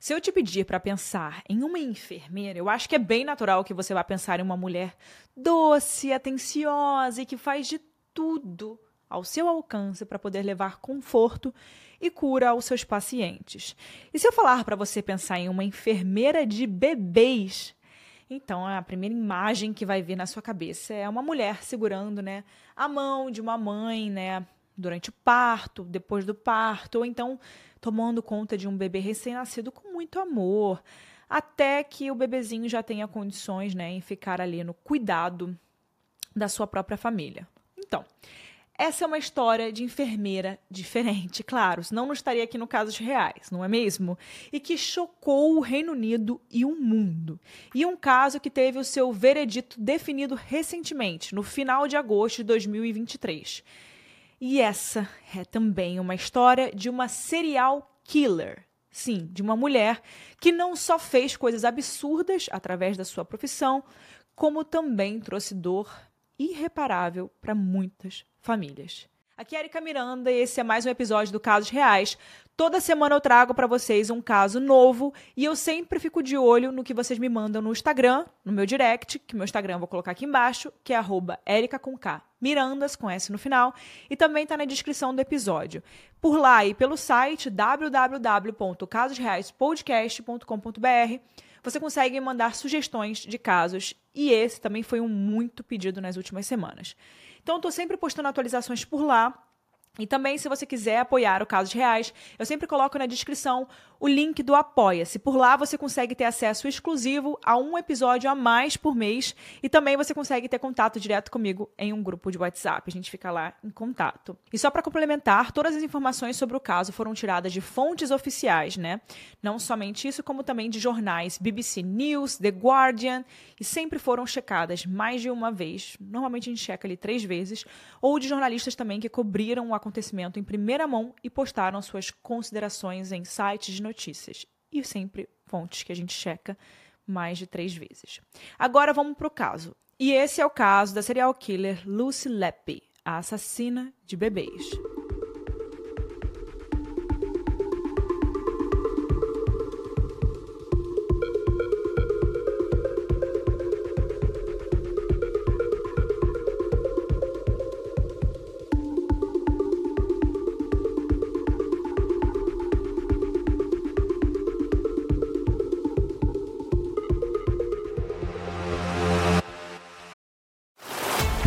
Se eu te pedir para pensar em uma enfermeira, eu acho que é bem natural que você vá pensar em uma mulher doce, atenciosa e que faz de tudo ao seu alcance para poder levar conforto e cura aos seus pacientes. E se eu falar para você pensar em uma enfermeira de bebês, então a primeira imagem que vai vir na sua cabeça é uma mulher segurando, né, a mão de uma mãe, né, durante o parto, depois do parto, ou então tomando conta de um bebê recém-nascido com muito amor, até que o bebezinho já tenha condições, né, em ficar ali no cuidado da sua própria família. Então, essa é uma história de enfermeira diferente, claro, senão não estaria aqui no Casos Reais, não é mesmo? E que chocou o Reino Unido e o mundo. E um caso que teve o seu veredito definido recentemente, no final de agosto de 2023. E essa é também uma história de uma serial killer. Sim, de uma mulher que não só fez coisas absurdas através da sua profissão, como também trouxe dor irreparável para muitas famílias. Aqui é Erika Miranda e esse é mais um episódio do Casos Reais. Toda semana eu trago para vocês um caso novo e eu sempre fico de olho no que vocês me mandam no Instagram, no meu direct, que meu Instagram eu vou colocar aqui embaixo, que é arroba Mirandas, com S no final, e também está na descrição do episódio. Por lá e pelo site www.casosreaispodcast.com.br você consegue mandar sugestões de casos e esse também foi um muito pedido nas últimas semanas. Então, estou sempre postando atualizações por lá. E também, se você quiser apoiar o Casos Reais, eu sempre coloco na descrição o link do Apoia-se. Por lá você consegue ter acesso exclusivo a um episódio a mais por mês e também você consegue ter contato direto comigo em um grupo de WhatsApp. A gente fica lá em contato. E só para complementar, todas as informações sobre o caso foram tiradas de fontes oficiais, né? Não somente isso, como também de jornais BBC News, The Guardian, e sempre foram checadas mais de uma vez. Normalmente a gente checa ali três vezes, ou de jornalistas também que cobriram o acontecimento em primeira mão e postaram suas considerações em sites de notícias. E sempre fontes que a gente checa mais de três vezes. Agora vamos para o caso. E esse é o caso da serial killer Lucy Leppy, a assassina de bebês.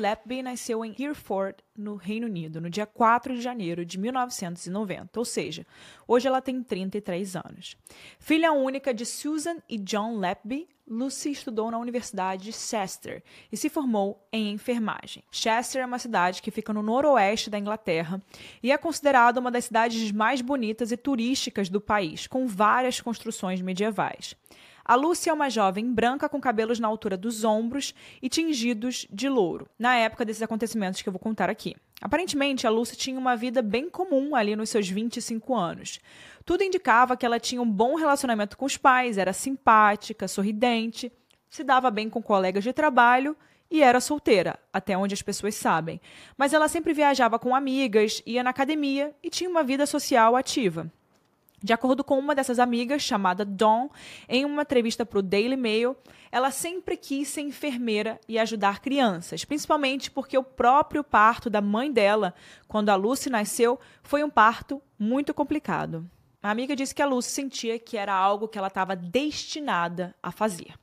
Lapby nasceu em Hereford, no Reino Unido, no dia 4 de janeiro de 1990, ou seja, hoje ela tem 33 anos. Filha única de Susan e John Lapby, Lucy estudou na Universidade de Chester e se formou em enfermagem. Chester é uma cidade que fica no noroeste da Inglaterra e é considerada uma das cidades mais bonitas e turísticas do país, com várias construções medievais. A Lucy é uma jovem branca com cabelos na altura dos ombros e tingidos de louro, na época desses acontecimentos que eu vou contar aqui. Aparentemente, a Lucy tinha uma vida bem comum ali nos seus 25 anos. Tudo indicava que ela tinha um bom relacionamento com os pais, era simpática, sorridente, se dava bem com colegas de trabalho e era solteira, até onde as pessoas sabem. Mas ela sempre viajava com amigas, ia na academia e tinha uma vida social ativa. De acordo com uma dessas amigas, chamada Dawn, em uma entrevista para o Daily Mail, ela sempre quis ser enfermeira e ajudar crianças, principalmente porque o próprio parto da mãe dela, quando a Lucy nasceu, foi um parto muito complicado. A amiga disse que a Lucy sentia que era algo que ela estava destinada a fazer.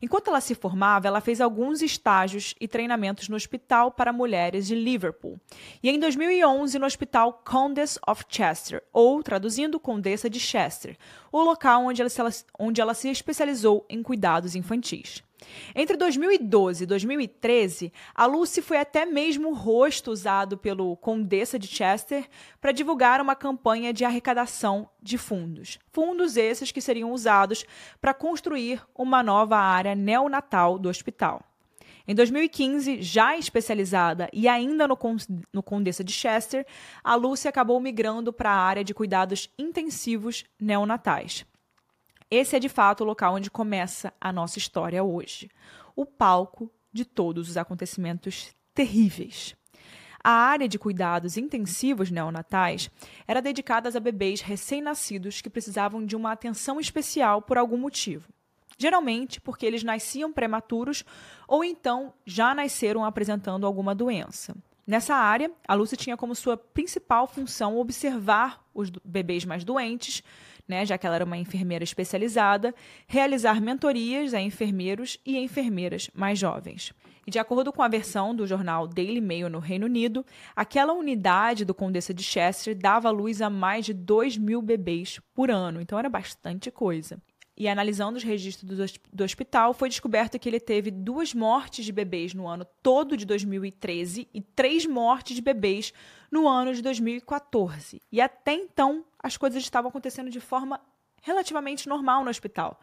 Enquanto ela se formava, ela fez alguns estágios e treinamentos no Hospital para Mulheres de Liverpool e em 2011 no Hospital Countess of Chester, ou traduzindo Condessa de Chester, o local onde ela, onde ela se especializou em cuidados infantis. Entre 2012 e 2013, a Lucy foi até mesmo o rosto usado pelo Condessa de Chester para divulgar uma campanha de arrecadação de fundos. Fundos esses que seriam usados para construir uma nova área neonatal do hospital. Em 2015, já especializada e ainda no, no Condessa de Chester, a Lucy acabou migrando para a área de cuidados intensivos neonatais. Esse é de fato o local onde começa a nossa história hoje. O palco de todos os acontecimentos terríveis. A área de cuidados intensivos neonatais era dedicada a bebês recém-nascidos que precisavam de uma atenção especial por algum motivo. Geralmente porque eles nasciam prematuros ou então já nasceram apresentando alguma doença. Nessa área, a Lucy tinha como sua principal função observar os bebês mais doentes, né, já que ela era uma enfermeira especializada, realizar mentorias a enfermeiros e enfermeiras mais jovens. E de acordo com a versão do jornal Daily Mail no Reino Unido, aquela unidade do Condessa de Chester dava luz a mais de 2 mil bebês por ano, então era bastante coisa. E analisando os registros do, hospital, foi descoberto que ele teve duas mortes de bebês no ano todo de 2013 e três mortes de bebês no ano de 2014. E até então, as coisas estavam acontecendo de forma relativamente normal no hospital.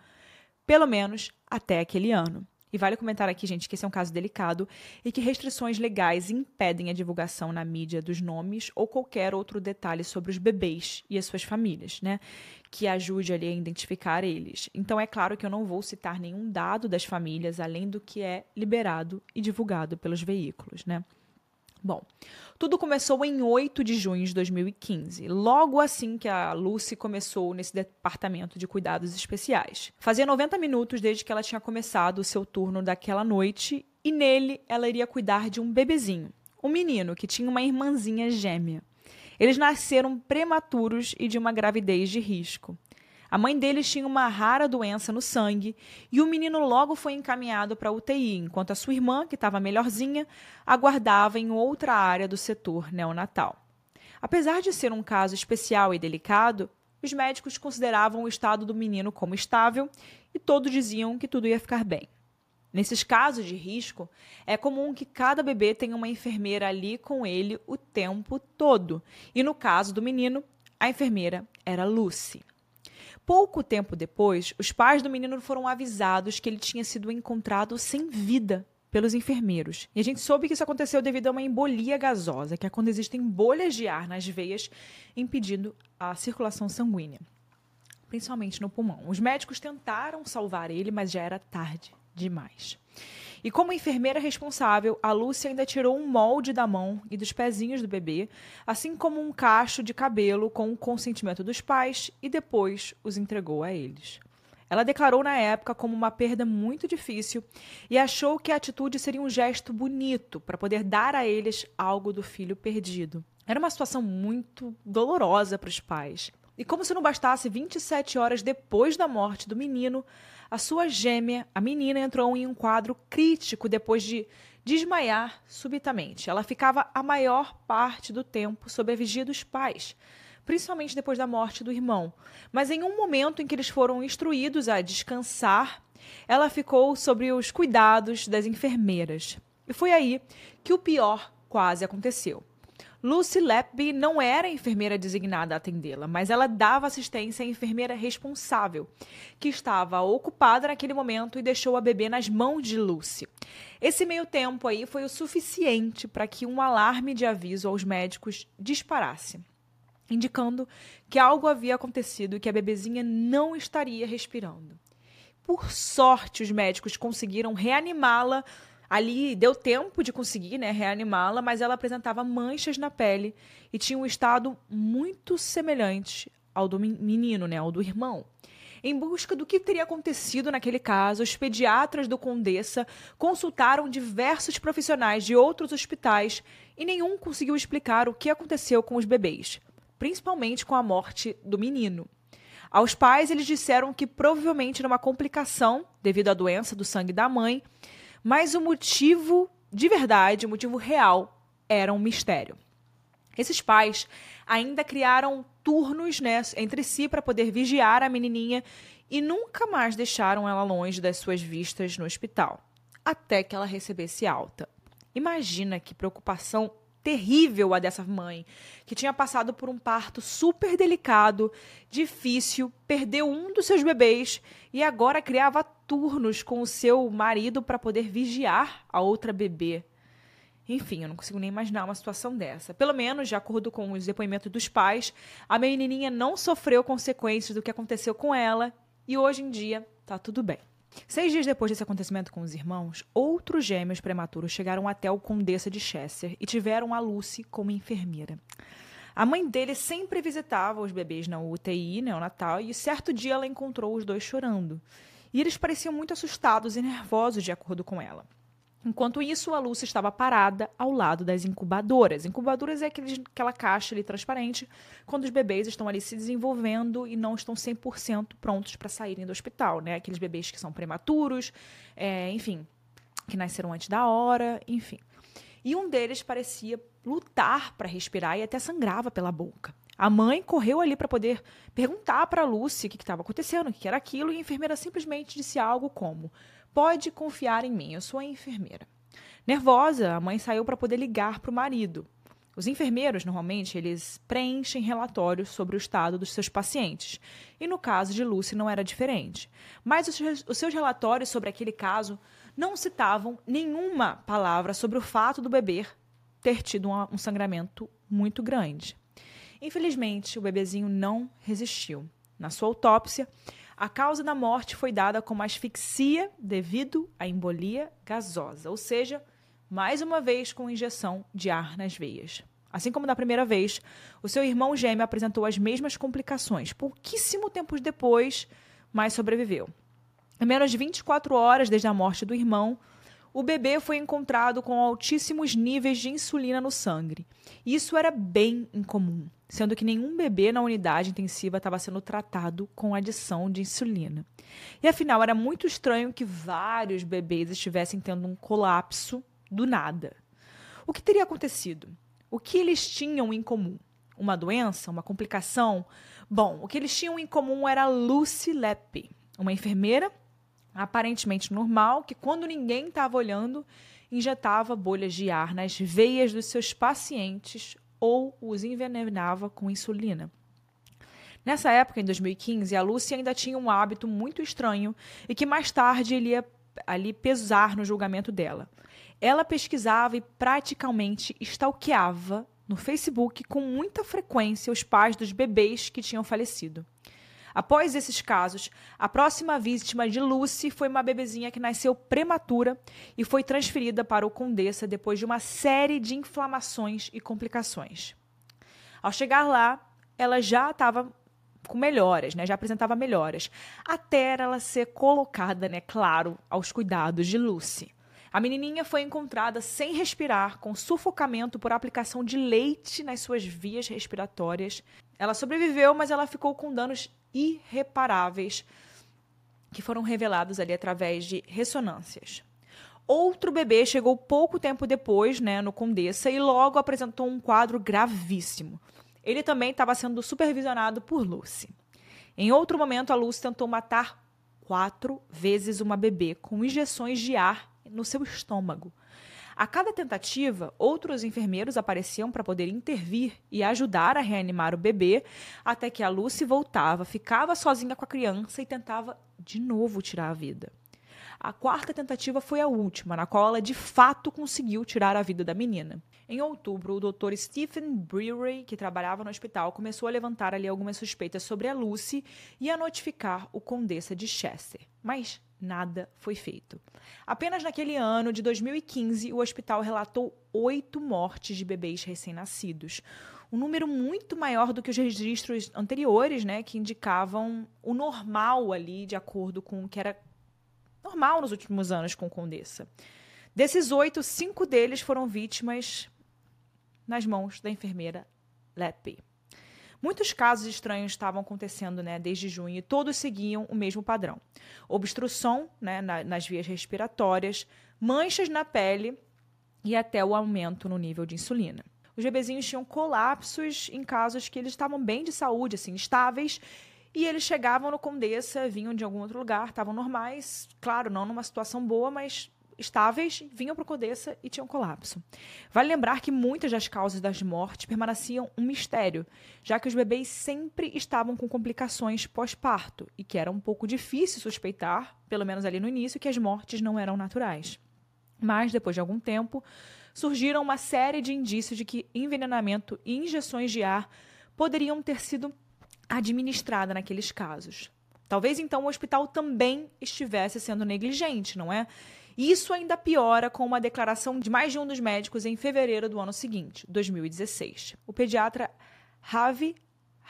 Pelo menos até aquele ano. E vale comentar aqui, gente, que esse é um caso delicado e que restrições legais impedem a divulgação na mídia dos nomes ou qualquer outro detalhe sobre os bebês e as suas famílias, né? Que ajude ali a identificar eles. Então é claro que eu não vou citar nenhum dado das famílias além do que é liberado e divulgado pelos veículos, né? Bom, tudo começou em 8 de junho de 2015, logo assim que a Lucy começou nesse departamento de cuidados especiais. Fazia 90 minutos desde que ela tinha começado o seu turno daquela noite e nele ela iria cuidar de um bebezinho, um menino que tinha uma irmãzinha gêmea. Eles nasceram prematuros e de uma gravidez de risco. A mãe deles tinha uma rara doença no sangue e o menino logo foi encaminhado para UTI, enquanto a sua irmã, que estava melhorzinha, aguardava em outra área do setor neonatal. Apesar de ser um caso especial e delicado, os médicos consideravam o estado do menino como estável e todos diziam que tudo ia ficar bem. Nesses casos de risco, é comum que cada bebê tenha uma enfermeira ali com ele o tempo todo. E no caso do menino, a enfermeira era Lucy. Pouco tempo depois, os pais do menino foram avisados que ele tinha sido encontrado sem vida pelos enfermeiros. E a gente soube que isso aconteceu devido a uma embolia gasosa, que é quando existem bolhas de ar nas veias, impedindo a circulação sanguínea, principalmente no pulmão. Os médicos tentaram salvar ele, mas já era tarde demais. E como enfermeira responsável, a Lúcia ainda tirou um molde da mão e dos pezinhos do bebê, assim como um cacho de cabelo com o consentimento dos pais e depois os entregou a eles. Ela declarou na época como uma perda muito difícil e achou que a atitude seria um gesto bonito para poder dar a eles algo do filho perdido. Era uma situação muito dolorosa para os pais. E como se não bastasse, 27 horas depois da morte do menino, a sua gêmea, a menina, entrou em um quadro crítico depois de desmaiar subitamente. Ela ficava a maior parte do tempo sob a vigia dos pais, principalmente depois da morte do irmão. Mas em um momento em que eles foram instruídos a descansar, ela ficou sob os cuidados das enfermeiras. E foi aí que o pior quase aconteceu. Lucy Lepby não era a enfermeira designada a atendê-la, mas ela dava assistência à enfermeira responsável, que estava ocupada naquele momento e deixou a bebê nas mãos de Lucy. Esse meio tempo aí foi o suficiente para que um alarme de aviso aos médicos disparasse, indicando que algo havia acontecido e que a bebezinha não estaria respirando. Por sorte, os médicos conseguiram reanimá-la Ali deu tempo de conseguir né, reanimá-la, mas ela apresentava manchas na pele e tinha um estado muito semelhante ao do menino, né, ao do irmão. Em busca do que teria acontecido naquele caso, os pediatras do Condessa consultaram diversos profissionais de outros hospitais e nenhum conseguiu explicar o que aconteceu com os bebês, principalmente com a morte do menino. Aos pais, eles disseram que provavelmente era uma complicação devido à doença do sangue da mãe mas o motivo de verdade, o motivo real, era um mistério. Esses pais ainda criaram turnos né, entre si para poder vigiar a menininha e nunca mais deixaram ela longe das suas vistas no hospital, até que ela recebesse alta. Imagina que preocupação terrível a dessa mãe, que tinha passado por um parto super delicado, difícil, perdeu um dos seus bebês e agora criava turnos com o seu marido para poder vigiar a outra bebê. Enfim, eu não consigo nem imaginar uma situação dessa. Pelo menos, de acordo com os depoimentos dos pais, a menininha não sofreu consequências do que aconteceu com ela e hoje em dia tá tudo bem. Seis dias depois desse acontecimento com os irmãos, outros gêmeos prematuros chegaram até o Condessa de Chester e tiveram a Lucy como enfermeira. A mãe dele sempre visitava os bebês na UTI neonatal e certo dia ela encontrou os dois chorando. E eles pareciam muito assustados e nervosos, de acordo com ela. Enquanto isso, a Lucy estava parada ao lado das incubadoras. Incubadoras é aquele, aquela caixa ali transparente quando os bebês estão ali se desenvolvendo e não estão 100% prontos para saírem do hospital, né? Aqueles bebês que são prematuros, é, enfim, que nasceram antes da hora, enfim. E um deles parecia lutar para respirar e até sangrava pela boca. A mãe correu ali para poder perguntar para a Lucy o que estava acontecendo, o que era aquilo, e a enfermeira simplesmente disse algo como: Pode confiar em mim, eu sou a enfermeira. Nervosa, a mãe saiu para poder ligar para o marido. Os enfermeiros, normalmente, eles preenchem relatórios sobre o estado dos seus pacientes. E no caso de Lucy não era diferente. Mas os, seus relatórios sobre aquele caso não citavam nenhuma palavra sobre o fato do bebê ter tido um sangramento muito grande. Infelizmente, o bebezinho não resistiu. Na sua autópsia, a causa da morte foi dada como asfixia devido à embolia gasosa, ou seja, mais uma vez com injeção de ar nas veias. Assim como da primeira vez, o seu irmão gêmeo apresentou as mesmas complicações. Pouquíssimo tempo depois, mas sobreviveu. Em menos de 24 horas desde a morte do irmão, o bebê foi encontrado com altíssimos níveis de insulina no sangue. Isso era bem incomum, sendo que nenhum bebê na unidade intensiva estava sendo tratado com adição de insulina. E afinal, era muito estranho que vários bebês estivessem tendo um colapso do nada. O que teria acontecido? O que eles tinham em comum? Uma doença? Uma complicação? Bom, o que eles tinham em comum era Lucy Lepe, uma enfermeira aparentemente normal, que quando ninguém estava olhando, injetava bolhas de ar nas veias dos seus pacientes ou os envenenava com insulina. Nessa época, em 2015, a Lucy ainda tinha um hábito muito estranho e que mais tarde ele ia ali pesar no julgamento dela. Ela pesquisava e praticamente stalkeava no Facebook com muita frequência os pais dos bebês que tinham falecido. Após esses casos, a próxima vítima de Lucy foi uma bebezinha que nasceu prematura e foi transferida para o Condessa depois de uma série de inflamações e complicações. Ao chegar lá, ela já estava com melhoras, né? Já apresentava melhoras, até ela ser colocada, né, claro, aos cuidados de Lucy. A menininha foi encontrada sem respirar, com sufocamento por aplicação de leite nas suas vias respiratórias. Ela sobreviveu, mas ela ficou com danos irreparáveis que foram revelados ali através de ressonâncias. Outro bebê chegou pouco tempo depois, né, no Condessa, e logo apresentou um quadro gravíssimo. Ele também estava sendo supervisionado por Lucy. Em outro momento, a Lucy tentou matar quatro vezes uma bebê com injeções de ar no seu estômago. A cada tentativa, outros enfermeiros apareciam para poder intervir e ajudar a reanimar o bebê, até que a Lucy voltava, ficava sozinha com a criança e tentava de novo tirar a vida. A quarta tentativa foi a última, na qual ela de fato conseguiu tirar a vida da menina. Em outubro, o Dr. Stephen Brewery, que trabalhava no hospital, começou a levantar ali algumas suspeitas sobre a Lucy e a notificar o Condessa de Chester. Mas nada foi feito. Apenas naquele ano de 2015, o hospital relatou oito mortes de bebês recém-nascidos. Um número muito maior do que os registros anteriores, né, que indicavam o normal ali, de acordo com o que era normal nos últimos anos com Condessa. Desses oito, cinco deles foram vítimas nas mãos da enfermeira Lepe. Muitos casos estranhos estavam acontecendo né, desde junho e todos seguiam o mesmo padrão: obstrução né, na, nas vias respiratórias, manchas na pele e até o aumento no nível de insulina. Os bebezinhos tinham colapsos em casos que eles estavam bem de saúde, assim, estáveis, E eles chegavam no Condessa, vinham de algum outro lugar, estavam normais, claro, não numa situação boa, mas estáveis, vinham para o Condessa e tinham colapso. Vale lembrar que muitas das causas das mortes permaneciam um mistério, já que os bebês sempre estavam com complicações pós-parto e que era um pouco difícil suspeitar, pelo menos ali no início, que as mortes não eram naturais. Mas, depois de algum tempo, surgiram uma série de indícios de que envenenamento e injeções de ar poderiam ter sido administradas naqueles casos. Talvez então o hospital também estivesse sendo negligente, não é? Isso ainda piora com uma declaração de mais de um dos médicos em fevereiro do ano seguinte, 2016. O pediatra Ravi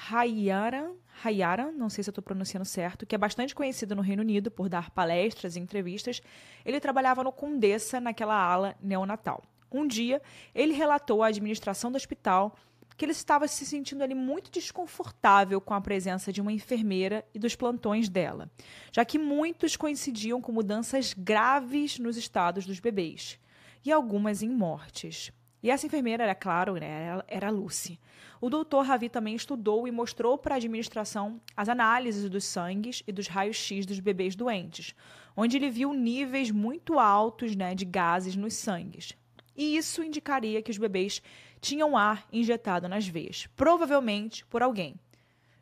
Hayaran, Hayaran, não sei se eu estou pronunciando certo, que é bastante conhecido no Reino Unido por dar palestras e entrevistas, ele trabalhava no Condessa, naquela ala neonatal. Um dia, ele relatou à administração do hospital que ele estava se sentindo ali muito desconfortável com a presença de uma enfermeira e dos plantões dela, já que muitos coincidiam com mudanças graves nos estados dos bebês e algumas em mortes. E essa enfermeira era, claro, né, era a Lucy. O doutor Ravi também estudou e mostrou para a administração as análises dos sangues e dos raios-x dos bebês doentes, onde ele viu níveis muito altos né, de gases nos sangues. E isso indicaria que os bebês tinham ar injetado nas veias, provavelmente por alguém.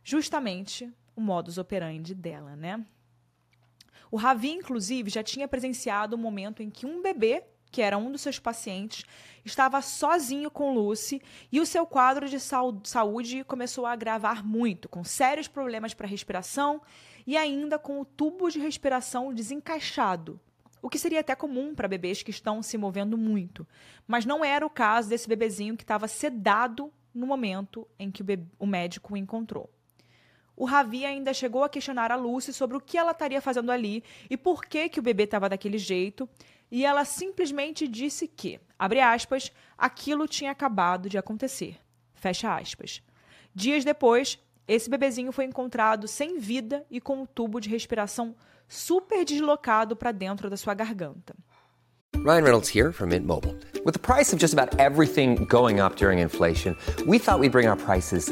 Justamente o modus operandi dela, né? O Ravi, inclusive, já tinha presenciado o um momento em que um bebê, que era um dos seus pacientes, estava sozinho com Lucy e o seu quadro de saúde começou a agravar muito, com sérios problemas para respiração e ainda com o tubo de respiração desencaixado, o que seria até comum para bebês que estão se movendo muito. Mas não era o caso desse bebezinho que estava sedado no momento em que o, o médico o encontrou. O Ravi ainda chegou a questionar a Lucy sobre o que ela estaria fazendo ali e por que, que o bebê estava daquele jeito, e ela simplesmente disse que, abre aspas, aquilo tinha acabado de acontecer. Fecha aspas. Dias depois, esse bebezinho foi encontrado sem vida e com o tubo de respiração super deslocado para dentro da sua garganta. Ryan Reynolds here from Mint Mobile. With the price of just about everything going up during inflation, we thought we'd bring our prices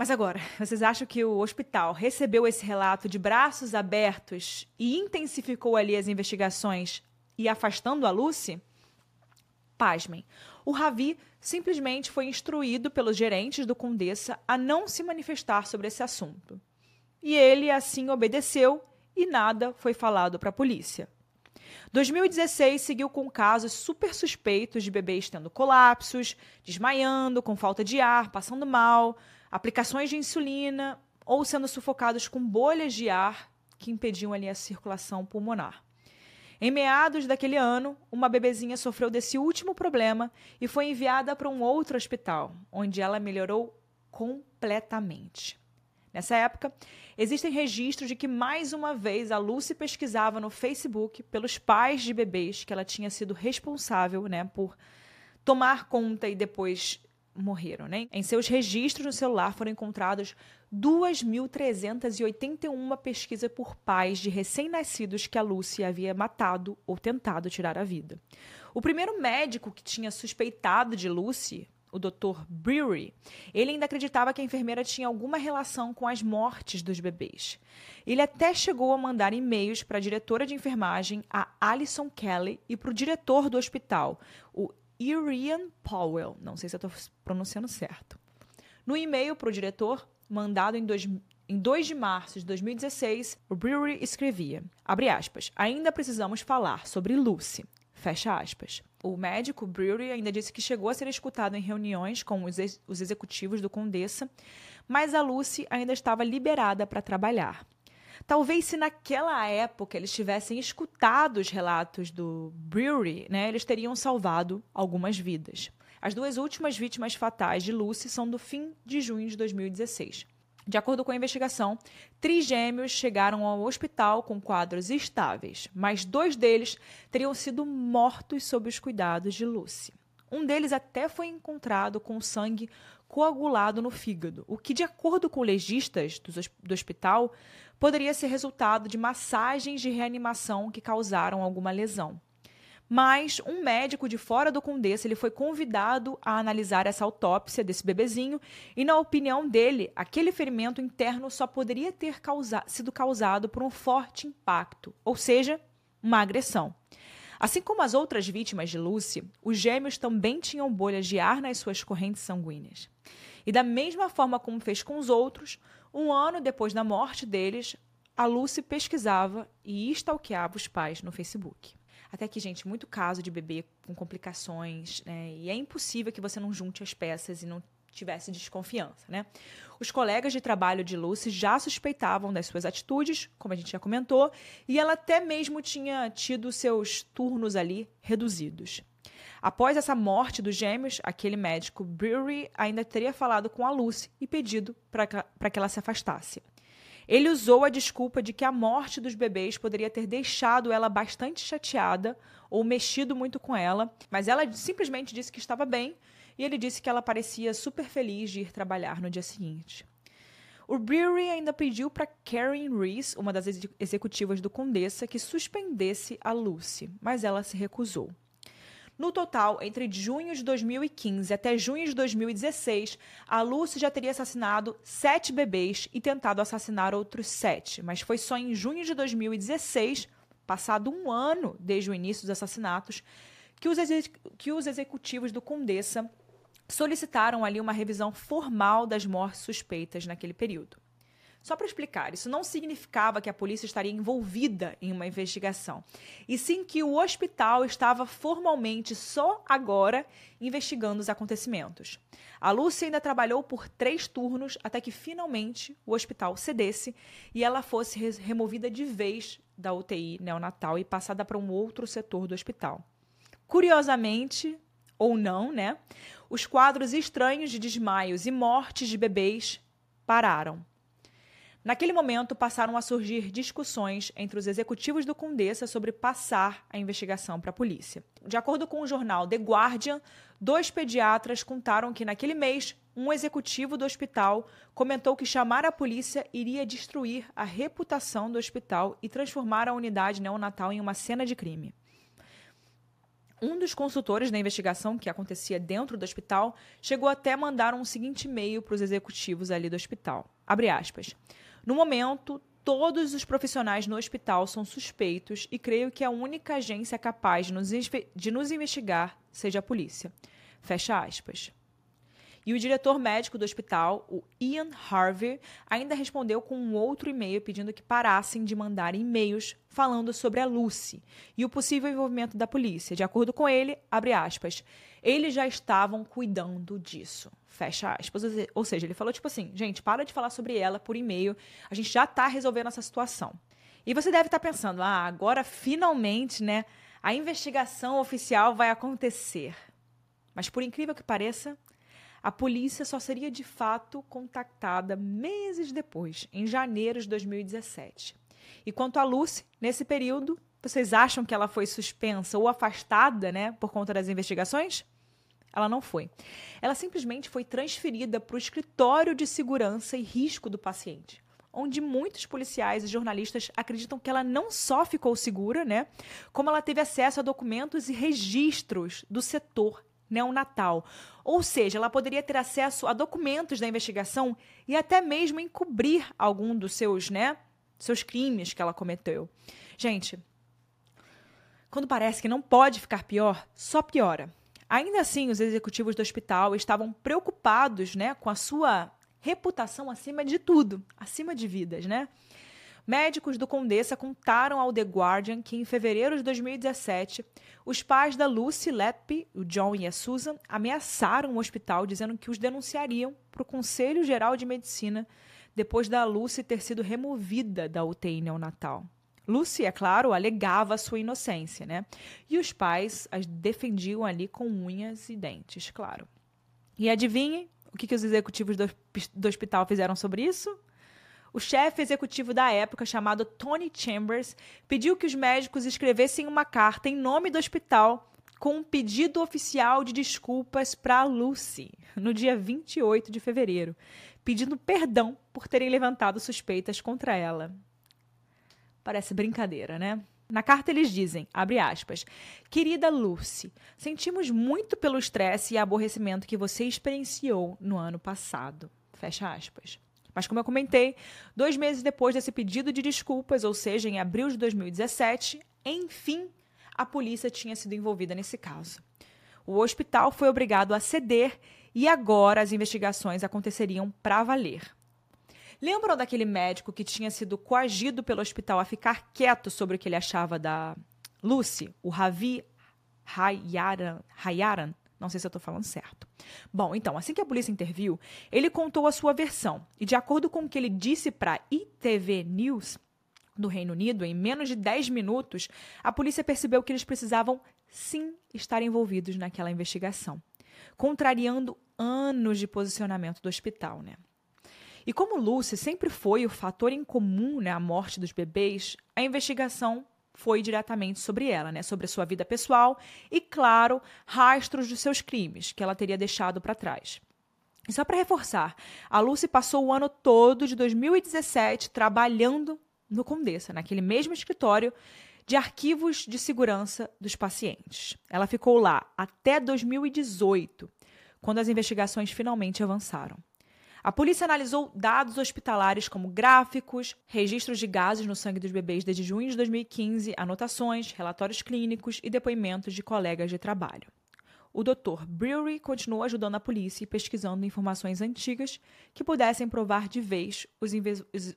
Mas agora, vocês acham que o hospital recebeu esse relato de braços abertos e intensificou ali as investigações e afastando a Lucy? Pasmem. O Ravi simplesmente foi instruído pelos gerentes do Condessa a não se manifestar sobre esse assunto. E ele assim obedeceu e nada foi falado para a polícia. 2016 seguiu com casos super suspeitos de bebês tendo colapsos, desmaiando, com falta de ar, passando mal, aplicações de insulina ou sendo sufocados com bolhas de ar que impediam ali a circulação pulmonar. Em meados daquele ano, uma bebezinha sofreu desse último problema e foi enviada para um outro hospital, onde ela melhorou completamente. Nessa época, existem registros de que mais uma vez a Lucy pesquisava no Facebook pelos pais de bebês que ela tinha sido responsável né, por tomar conta e depois morreram. Né? Em seus registros no celular foram encontrados 2.381 pesquisas por pais de recém-nascidos que a Lucy havia matado ou tentado tirar a vida. O primeiro médico que tinha suspeitado de Lucy, o Dr. Brewery, ele ainda acreditava que a enfermeira tinha alguma relação com as mortes dos bebês. Ele até chegou a mandar e-mails para a diretora de enfermagem, a Alison Kelly, e para o diretor do hospital, o Irian Powell. Não sei se eu estou pronunciando certo. No e-mail para o diretor, mandado em, dois, em 2 de março de 2016, o Brewery escrevia, abre aspas, ainda precisamos falar sobre Lucy, fecha aspas. O médico Brewery ainda disse que chegou a ser escutado em reuniões com os, ex os executivos do Condessa, mas a Lucy ainda estava liberada para trabalhar. Talvez se naquela época eles tivessem escutado os relatos do Brewery, né, eles teriam salvado algumas vidas. As duas últimas vítimas fatais de Lucy são do fim de junho de 2016. De acordo com a investigação, trigêmeos chegaram ao hospital com quadros estáveis, mas dois deles teriam sido mortos sob os cuidados de Lucy. Um deles até foi encontrado com sangue coagulado no fígado, o que, de acordo com legistas do hospital, poderia ser resultado de massagens de reanimação que causaram alguma lesão. Mas um médico de fora do Condessa ele foi convidado a analisar essa autópsia desse bebezinho e, na opinião dele, aquele ferimento interno só poderia ter causa sido causado por um forte impacto, ou seja, uma agressão. Assim como as outras vítimas de Lucy, os gêmeos também tinham bolhas de ar nas suas correntes sanguíneas. E da mesma forma como fez com os outros, um ano depois da morte deles, a Lucy pesquisava e stalkeava os pais no Facebook. Até que, gente, muito caso de bebê com complicações, né? E é impossível que você não junte as peças e não tivesse desconfiança, né? Os colegas de trabalho de Lucy já suspeitavam das suas atitudes, como a gente já comentou, e ela até mesmo tinha tido seus turnos ali reduzidos. Após essa morte dos gêmeos, aquele médico Brewery ainda teria falado com a Lucy e pedido para que ela se afastasse. Ele usou a desculpa de que a morte dos bebês poderia ter deixado ela bastante chateada ou mexido muito com ela, mas ela simplesmente disse que estava bem e ele disse que ela parecia super feliz de ir trabalhar no dia seguinte. O Brewery ainda pediu para Karen Reese, uma das executivas do Condessa, que suspendesse a Lucy, mas ela se recusou. No total, entre junho de 2015 até junho de 2016, a Lucy já teria assassinado sete bebês e tentado assassinar outros sete, mas foi só em junho de 2016, passado um ano desde o início dos assassinatos, que os, que os executivos do Condessa solicitaram ali uma revisão formal das mortes suspeitas naquele período. Só para explicar, isso não significava que a polícia estaria envolvida em uma investigação, e sim que o hospital estava formalmente só agora investigando os acontecimentos. A Lúcia ainda trabalhou por três turnos até que finalmente o hospital cedesse e ela fosse removida de vez da UTI neonatal e passada para um outro setor do hospital. Curiosamente, ou não, né? Os quadros estranhos de desmaios e mortes de bebês pararam. Naquele momento, passaram a surgir discussões entre os executivos do Condessa sobre passar a investigação para a polícia. De acordo com o jornal The Guardian, dois pediatras contaram que naquele mês, um executivo do hospital comentou que chamar a polícia iria destruir a reputação do hospital e transformar a unidade neonatal em uma cena de crime. Um dos consultores da investigação que acontecia dentro do hospital chegou até a mandar um seguinte e-mail para os executivos ali do hospital. Abre aspas. No momento, todos os profissionais no hospital são suspeitos e creio que a única agência capaz de nos, de nos investigar seja a polícia. Fecha aspas. E o diretor médico do hospital, o Ian Harvey, ainda respondeu com um outro e-mail pedindo que parassem de mandar e-mails falando sobre a Lucy e o possível envolvimento da polícia. De acordo com ele, abre aspas, eles já estavam cuidando disso. Fecha aspas. Ou seja, ele falou tipo assim, gente, para de falar sobre ela por e-mail, a gente já está resolvendo essa situação. E você deve estar tá pensando, ah, agora finalmente, né, a investigação oficial vai acontecer. Mas por incrível que pareça, a polícia só seria de fato contactada meses depois, em janeiro de 2017. E quanto a Lucy, nesse período, vocês acham que ela foi suspensa ou afastada, né, por conta das investigações? Ela não foi. Ela simplesmente foi transferida para o escritório de segurança e risco do paciente, onde muitos policiais e jornalistas acreditam que ela não só ficou segura, né, como ela teve acesso a documentos e registros do setor neonatal. Ou seja, ela poderia ter acesso a documentos da investigação e até mesmo encobrir algum dos seus, né, seus crimes que ela cometeu. Gente, quando parece que não pode ficar pior, só piora. Ainda assim, os executivos do hospital estavam preocupados né, com a sua reputação acima de tudo, acima de vidas, né? Médicos do Condessa contaram ao The Guardian que, em fevereiro de 2017, os pais da Lucy Letby, o John e a Susan, ameaçaram o hospital dizendo que os denunciariam para o Conselho Geral de Medicina depois da Lucy ter sido removida da UTI neonatal. Lucy, é claro, alegava sua inocência, né? E os pais as defendiam ali com unhas e dentes, claro. E adivinhem O que, que os executivos do, do hospital fizeram sobre isso? O chefe executivo da época, chamado Tony Chambers, pediu que os médicos escrevessem uma carta em nome do hospital com um pedido oficial de desculpas para Lucy, no dia 28 de fevereiro, pedindo perdão por terem levantado suspeitas contra ela. Parece brincadeira, né? Na carta eles dizem, abre aspas, Querida Lucy, sentimos muito pelo estresse e aborrecimento que você experienciou no ano passado. Fecha aspas. Mas como eu comentei, dois meses depois desse pedido de desculpas, ou seja, em abril de 2017, enfim, a polícia tinha sido envolvida nesse caso. O hospital foi obrigado a ceder e agora as investigações aconteceriam para valer. Lembram daquele médico que tinha sido coagido pelo hospital a ficar quieto sobre o que ele achava da Lucy, o Ravi Hayaran, Hayaran não sei se eu estou falando certo. Bom, então, assim que a polícia interviu, ele contou a sua versão. E de acordo com o que ele disse para ITV News do Reino Unido, em menos de 10 minutos, a polícia percebeu que eles precisavam sim estar envolvidos naquela investigação, contrariando anos de posicionamento do hospital, né? E como Lucy sempre foi o fator em comum né, à morte dos bebês, a investigação foi diretamente sobre ela, né? Sobre a sua vida pessoal e, claro, rastros dos seus crimes que ela teria deixado para trás. E só para reforçar, a Lucy passou o ano todo de 2017 trabalhando no Condessa, naquele mesmo escritório de arquivos de segurança dos pacientes. Ela ficou lá até 2018, quando as investigações finalmente avançaram. A polícia analisou dados hospitalares como gráficos, registros de gases no sangue dos bebês desde junho de 2015, anotações, relatórios clínicos e depoimentos de colegas de trabalho. O Dr. Brewery continuou ajudando a polícia e pesquisando informações antigas que pudessem provar de vez os,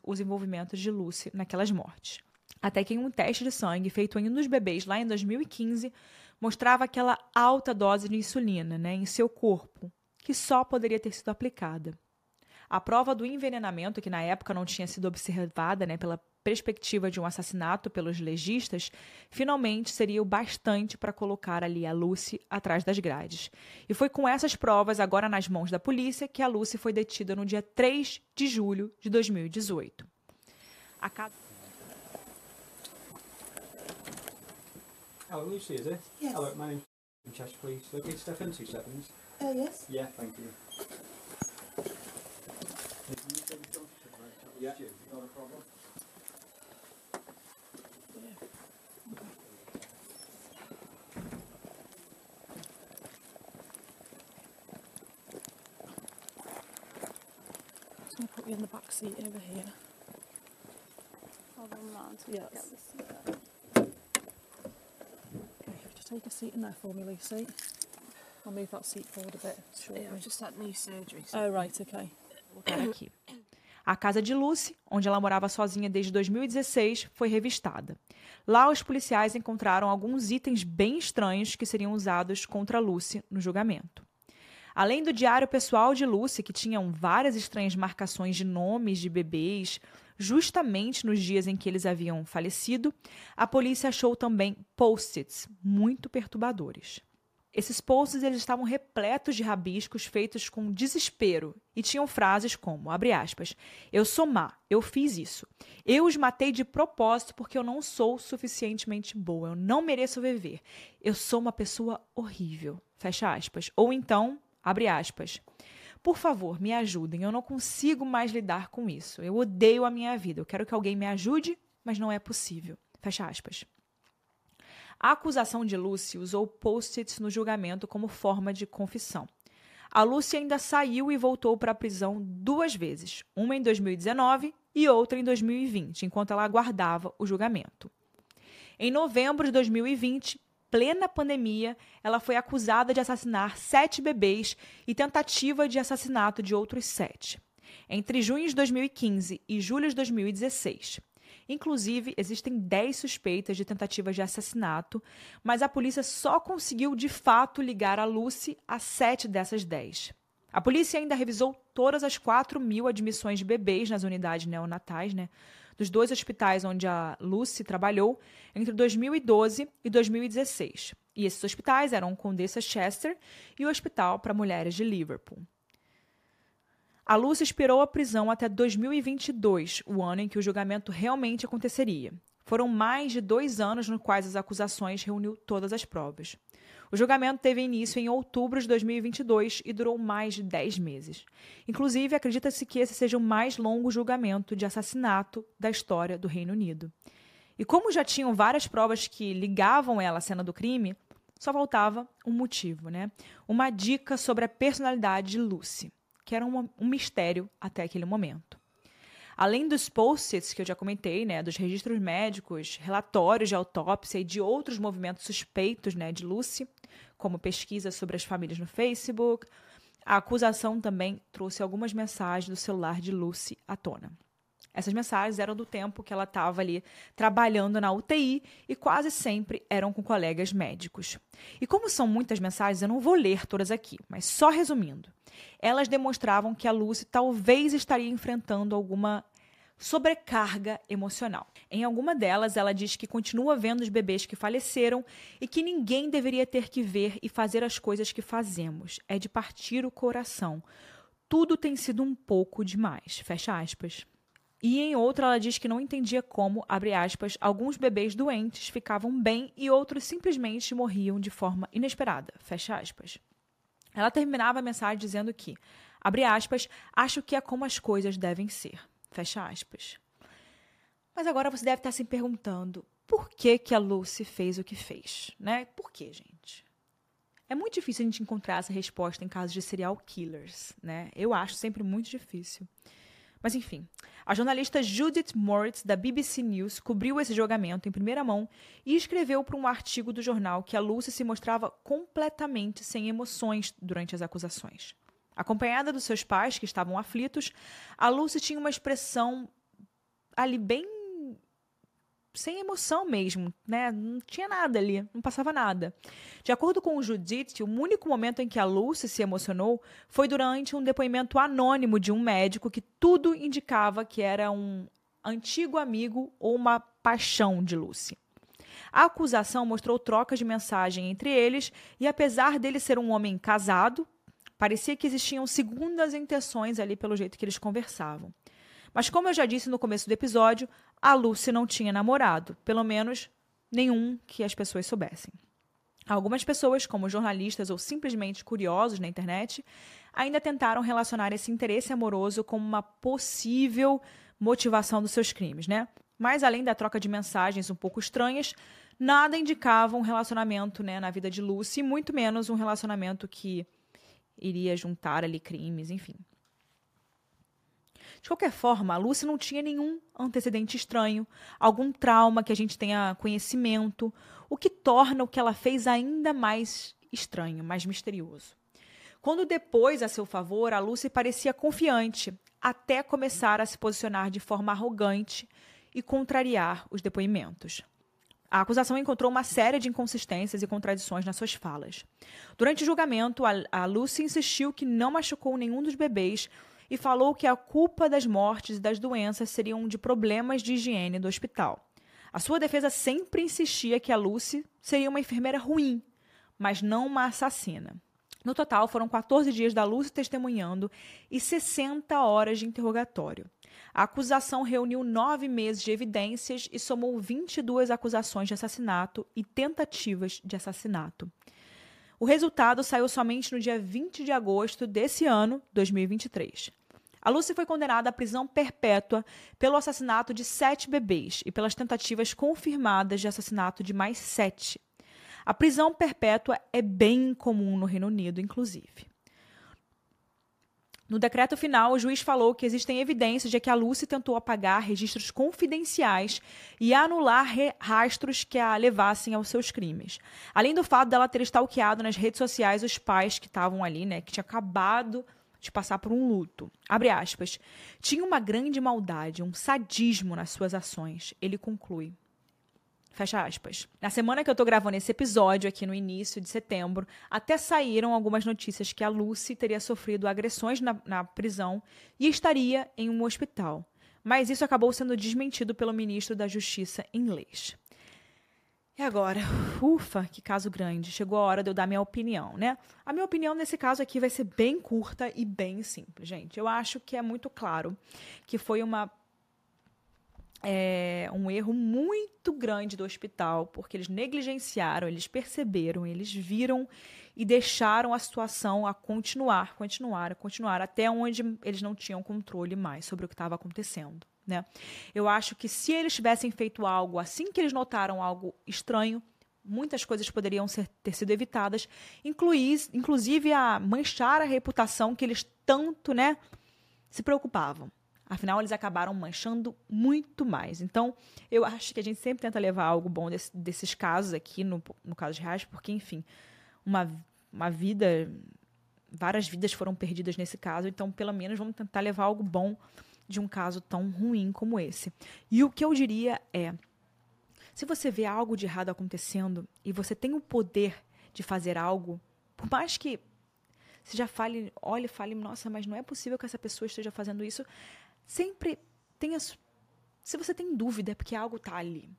os envolvimentos de Lucy naquelas mortes. Até que em um teste de sangue feito em um dos bebês lá em 2015 mostrava aquela alta dose de insulina né, em seu corpo, que só poderia ter sido aplicada. A prova do envenenamento, que na época não tinha sido observada né, pela perspectiva de um assassinato pelos legistas, finalmente seria o bastante para colocar ali a Lucy atrás das grades. E foi com essas provas, agora nas mãos da polícia, que a Lucy foi detida no dia 3 de julho de 2018. A casa... Hello, Lucy, is it? Yes. Hello, my name's Chester, please. Okay, step in two seconds. Uh, yes. Yeah, thank you. Yeah, not a problem. Just going to put you in the back seat over here. Hold on, man. Yes. Get this seat there. Okay, just take a seat in there for me, Lucy. I'll move that seat forward a bit. Shortly. Yeah, I've just had knee surgery. So Oh, right, okay. Colocar aqui. A casa de Lucy, onde ela morava sozinha desde 2016, foi revistada. Lá, os policiais encontraram alguns itens bem estranhos que seriam usados contra Lucy no julgamento. Além do diário pessoal de Lucy, que tinham várias estranhas marcações de nomes de bebês, justamente nos dias em que eles haviam falecido, a polícia achou também post-its muito perturbadores. Esses posts eles estavam repletos de rabiscos feitos com desespero e tinham frases como, abre aspas, eu sou má, eu fiz isso. Eu os matei de propósito porque eu não sou suficientemente boa, eu não mereço viver. Eu sou uma pessoa horrível, fecha aspas. Ou então, abre aspas, por favor, me ajudem, eu não consigo mais lidar com isso. Eu odeio a minha vida, eu quero que alguém me ajude, mas não é possível. Fecha aspas. A acusação de Lucy usou post-its no julgamento como forma de confissão. A Lucy ainda saiu e voltou para a prisão duas vezes, uma em 2019 e outra em 2020, enquanto ela aguardava o julgamento. Em novembro de 2020, plena pandemia, ela foi acusada de assassinar sete bebês e tentativa de assassinato de outros sete. Entre junho de 2015 e julho de 2016. Inclusive, existem 10 suspeitas de tentativa de assassinato, mas a polícia só conseguiu de fato ligar a Lucy a sete dessas 10. A polícia ainda revisou todas as 4 mil admissões de bebês nas unidades neonatais, né? Dos dois hospitais onde a Lucy trabalhou entre 2012 e 2016. E esses hospitais eram o Condessa Chester e o Hospital para Mulheres de Liverpool. A Lucy esperou a prisão até 2022, o ano em que o julgamento realmente aconteceria. Foram mais de dois anos nos quais as acusações reuniu todas as provas. O julgamento teve início em outubro de 2022 e durou mais de 10 meses. Inclusive, acredita-se que esse seja o mais longo julgamento de assassinato da história do Reino Unido. E como já tinham várias provas que ligavam ela à cena do crime, só faltava um motivo, né? Uma dica sobre a personalidade de Lucy, que era um, um mistério até aquele momento. Além dos post-its que eu já comentei, né, dos registros médicos, relatórios de autópsia e de outros movimentos suspeitos né, de Lucy, como pesquisas sobre as famílias no Facebook, a acusação também trouxe algumas mensagens do celular de Lucy à tona. Essas mensagens eram do tempo que ela estava ali trabalhando na UTI e quase sempre eram com colegas médicos. E como são muitas mensagens, eu não vou ler todas aqui, mas só resumindo. Elas demonstravam que a Lucy talvez estaria enfrentando alguma sobrecarga emocional. Em alguma delas, ela diz que continua vendo os bebês que faleceram e que ninguém deveria ter que ver e fazer as coisas que fazemos. É de partir o coração. Tudo tem sido um pouco demais. Fecha aspas. E em outra, ela diz que não entendia como, abre aspas, alguns bebês doentes ficavam bem e outros simplesmente morriam de forma inesperada. Fecha aspas. Ela terminava a mensagem dizendo que, abre aspas, acho que é como as coisas devem ser. Fecha aspas. Mas agora você deve estar se perguntando por que, que a Lucy fez o que fez, né? Por que, gente? É muito difícil a gente encontrar essa resposta em casos de serial killers, né? Eu acho sempre muito difícil. Mas enfim, a jornalista Judith Moritz, da BBC News, cobriu esse julgamento em primeira mão e escreveu para um artigo do jornal que a Lucy se mostrava completamente sem emoções durante as acusações. Acompanhada dos seus pais, que estavam aflitos, a Lucy tinha uma expressão ali bem sem emoção mesmo, né? Não tinha nada ali, não passava nada. De acordo com o Judith, o único momento em que a Lucy se emocionou foi durante um depoimento anônimo de um médico que tudo indicava que era um antigo amigo ou uma paixão de Lucy. A acusação mostrou trocas de mensagem entre eles e apesar dele ser um homem casado, parecia que existiam segundas intenções ali pelo jeito que eles conversavam. Mas como eu já disse no começo do episódio, a Lucy não tinha namorado, pelo menos nenhum que as pessoas soubessem. Algumas pessoas, como jornalistas ou simplesmente curiosos na internet, ainda tentaram relacionar esse interesse amoroso com uma possível motivação dos seus crimes, né? Mas além da troca de mensagens um pouco estranhas, nada indicava um relacionamento né, na vida de Lucy, muito menos um relacionamento que iria juntar ali crimes, enfim. De qualquer forma, a Lucy não tinha nenhum antecedente estranho, algum trauma que a gente tenha conhecimento, o que torna o que ela fez ainda mais estranho, mais misterioso. Quando depois, a seu favor, a Lucy parecia confiante, até começar a se posicionar de forma arrogante e contrariar os depoimentos. A acusação encontrou uma série de inconsistências e contradições nas suas falas. Durante o julgamento, a Lucy insistiu que não machucou nenhum dos bebês e falou que a culpa das mortes e das doenças seriam de problemas de higiene do hospital. A sua defesa sempre insistia que a Lucy seria uma enfermeira ruim, mas não uma assassina. No total, foram 14 dias da Lucy testemunhando e 60 horas de interrogatório. A acusação reuniu nove meses de evidências e somou 22 acusações de assassinato e tentativas de assassinato. O resultado saiu somente no dia 20 de agosto desse ano, 2023. A Lucy foi condenada à prisão perpétua pelo assassinato de sete bebês e pelas tentativas confirmadas de assassinato de mais sete. A prisão perpétua é bem comum no Reino Unido, inclusive. No decreto final, o juiz falou que existem evidências de que a Lucy tentou apagar registros confidenciais e anular rastros que a levassem aos seus crimes. Além do fato dela ter stalkeado nas redes sociais os pais que estavam ali, né, que tinha acabado de passar por um luto. Abre aspas. Tinha uma grande maldade, um sadismo nas suas ações. Ele conclui. Fecha aspas. Na semana que eu tô gravando esse episódio, aqui no início de setembro, até saíram algumas notícias que a Lucy teria sofrido agressões na, na prisão e estaria em um hospital. Mas isso acabou sendo desmentido pelo ministro da Justiça inglês. E agora? Ufa, que caso grande. Chegou a hora de eu dar minha opinião, né? A minha opinião nesse caso aqui vai ser bem curta e bem simples, gente. Eu acho que é muito claro que foi uma é, um erro muito grande do hospital, porque eles negligenciaram, eles perceberam, eles viram e deixaram a situação a continuar, continuar, continuar, até onde eles não tinham controle mais sobre o que estava acontecendo. Né? Eu acho que se eles tivessem feito algo assim que eles notaram algo estranho, muitas coisas poderiam ser, ter sido evitadas, inclui, inclusive a manchar a reputação que eles tanto né, se preocupavam. Afinal, eles acabaram manchando muito mais. Então, eu acho que a gente sempre tenta levar algo bom desse, desses casos aqui, no, no caso de Reais, porque, enfim, uma, uma vida, várias vidas foram perdidas nesse caso, então, pelo menos, vamos tentar levar algo bom de um caso tão ruim como esse. E o que eu diria é: se você vê algo de errado acontecendo e você tem o poder de fazer algo, por mais que você já fale, olhe e fale, nossa, mas não é possível que essa pessoa esteja fazendo isso sempre tenha. Se você tem dúvida, é porque algo está ali.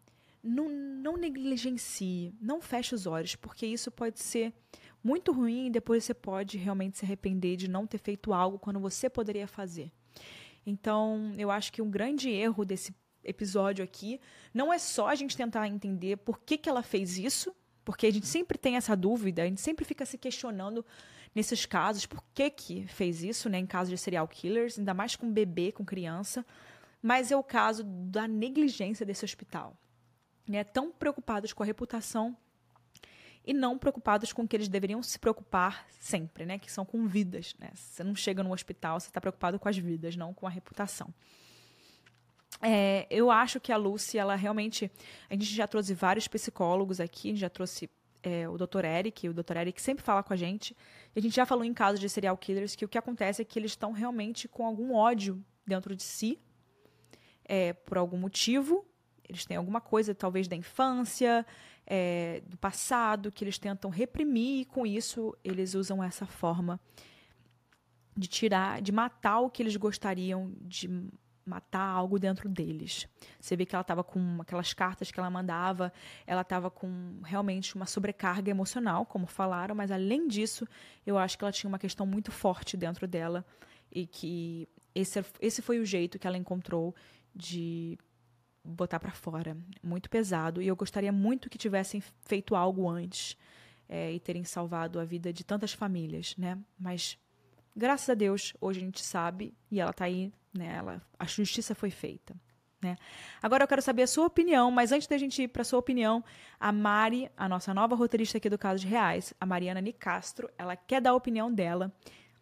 Não, não negligencie, não feche os olhos, porque isso pode ser muito ruim e depois você pode realmente se arrepender de não ter feito algo quando você poderia fazer. Então, eu acho que um grande erro desse episódio aqui não é só a gente tentar entender por que, que ela fez isso, porque a gente sempre tem essa dúvida, a gente sempre fica se questionando nesses casos, por que, que fez isso, né, em caso de serial killers, ainda mais com bebê, com criança, mas é o caso da negligência desse hospital. Né, tão preocupados com a reputação e não preocupados com o que eles deveriam se preocupar sempre, né, que são com vidas. Né? Você não chega no hospital, você está preocupado com as vidas, não com a reputação. É, eu acho que a Lucy, ela realmente. A gente já trouxe vários psicólogos aqui, a gente já trouxe é, o Dr. Eric, o Dr. Eric sempre fala com a gente. E a gente já falou em casos de serial killers que o que acontece é que eles estão realmente com algum ódio dentro de si, é, por algum motivo. Eles têm alguma coisa, talvez da infância, é, do passado, que eles tentam reprimir, e com isso eles usam essa forma de tirar, de matar o que eles gostariam de matar algo dentro deles. Você vê que ela estava com aquelas cartas que ela mandava, ela estava com realmente uma sobrecarga emocional, como falaram, mas além disso, eu acho que ela tinha uma questão muito forte dentro dela e que esse, esse foi o jeito que ela encontrou de botar para fora, muito pesado. E eu gostaria muito que tivessem feito algo antes é, e terem salvado a vida de tantas famílias, né? Mas graças a Deus, hoje a gente sabe e ela está aí né? Ela, a justiça foi feita. Né? Agora eu quero saber a sua opinião, mas antes da gente ir para a sua opinião, a Mari, a nossa nova roteirista aqui do Caso de Reais, a Mariana Nicastro, ela quer dar a opinião dela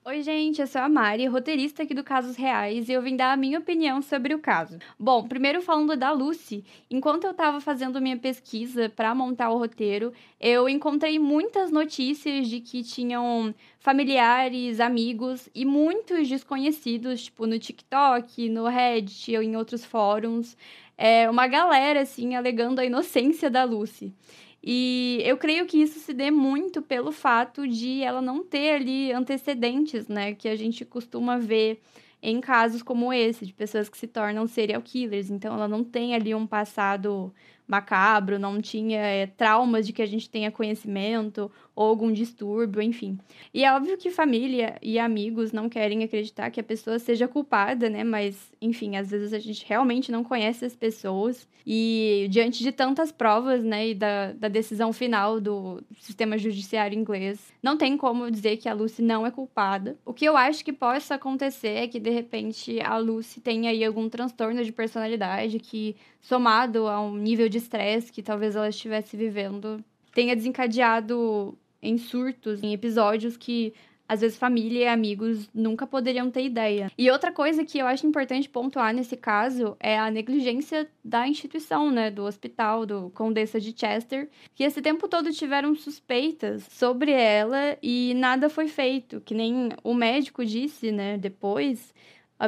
Oi, gente, eu sou a Mari, roteirista aqui do Casos Reais, e eu vim dar a minha opinião sobre o caso. Bom, primeiro falando da Lucy, enquanto eu estava fazendo minha pesquisa para montar o roteiro, eu encontrei muitas notícias de que tinham familiares, amigos e muitos desconhecidos, tipo no TikTok, no Reddit ou em outros fóruns, é, uma galera assim alegando a inocência da Lucy. E eu creio que isso se dê muito pelo fato de ela não ter ali antecedentes, né? Que a gente costuma ver em casos como esse, de pessoas que se tornam serial killers. Então, ela não tem ali um passado macabro, não tinha é, traumas de que a gente tenha conhecimento ou algum distúrbio, enfim. E é óbvio que família e amigos não querem acreditar que a pessoa seja culpada, né? Mas, enfim, às vezes a gente realmente não conhece as pessoas e diante de tantas provas, né, e da, da decisão final do sistema judiciário inglês, não tem como dizer que a Lucy não é culpada. O que eu acho que possa acontecer é que, de repente, a Lucy tenha aí algum transtorno de personalidade que, somado a um nível de estresse que talvez ela estivesse vivendo, tenha desencadeado em surtos, em episódios que às vezes família e amigos nunca poderiam ter ideia. E outra coisa que eu acho importante pontuar nesse caso é a negligência da instituição, né, do hospital, do Condessa de Chester, que esse tempo todo tiveram suspeitas sobre ela e nada foi feito, que nem o médico disse, né, depois,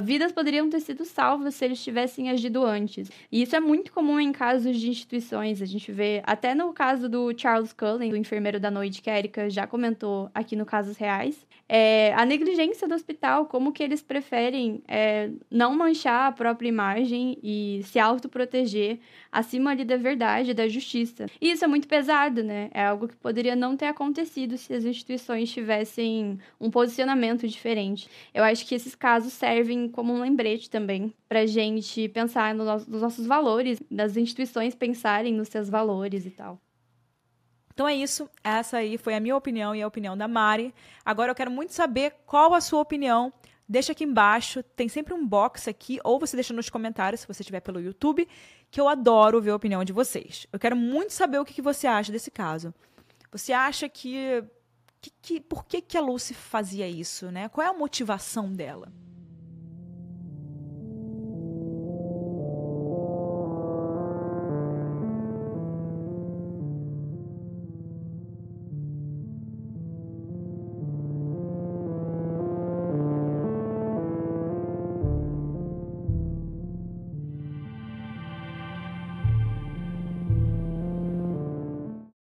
vidas poderiam ter sido salvas se eles tivessem agido antes. E isso é muito comum em casos de instituições. A gente vê, até no caso do Charles Cullen, do enfermeiro da noite, que a Erika já comentou aqui no Casos Reais, é, a negligência do hospital, como que eles preferem é, não manchar a própria imagem e se autoproteger acima ali da verdade, da justiça. E isso é muito pesado, né? É algo que poderia não ter acontecido se as instituições tivessem um posicionamento diferente. Eu acho que esses casos servem como um lembrete também pra gente pensar no nos nossos valores, das instituições pensarem nos seus valores e tal. Então é isso. Essa aí foi a minha opinião e a opinião da Mari. Agora eu quero muito saber qual a sua opinião. Deixa aqui embaixo, tem sempre um box aqui, ou você deixa nos comentários, se você estiver pelo YouTube, que eu adoro ver a opinião de vocês. Eu quero muito saber o que, que você acha desse caso. Você acha que, que, que. Por que, que a Lucy fazia isso, né? Qual é a motivação dela?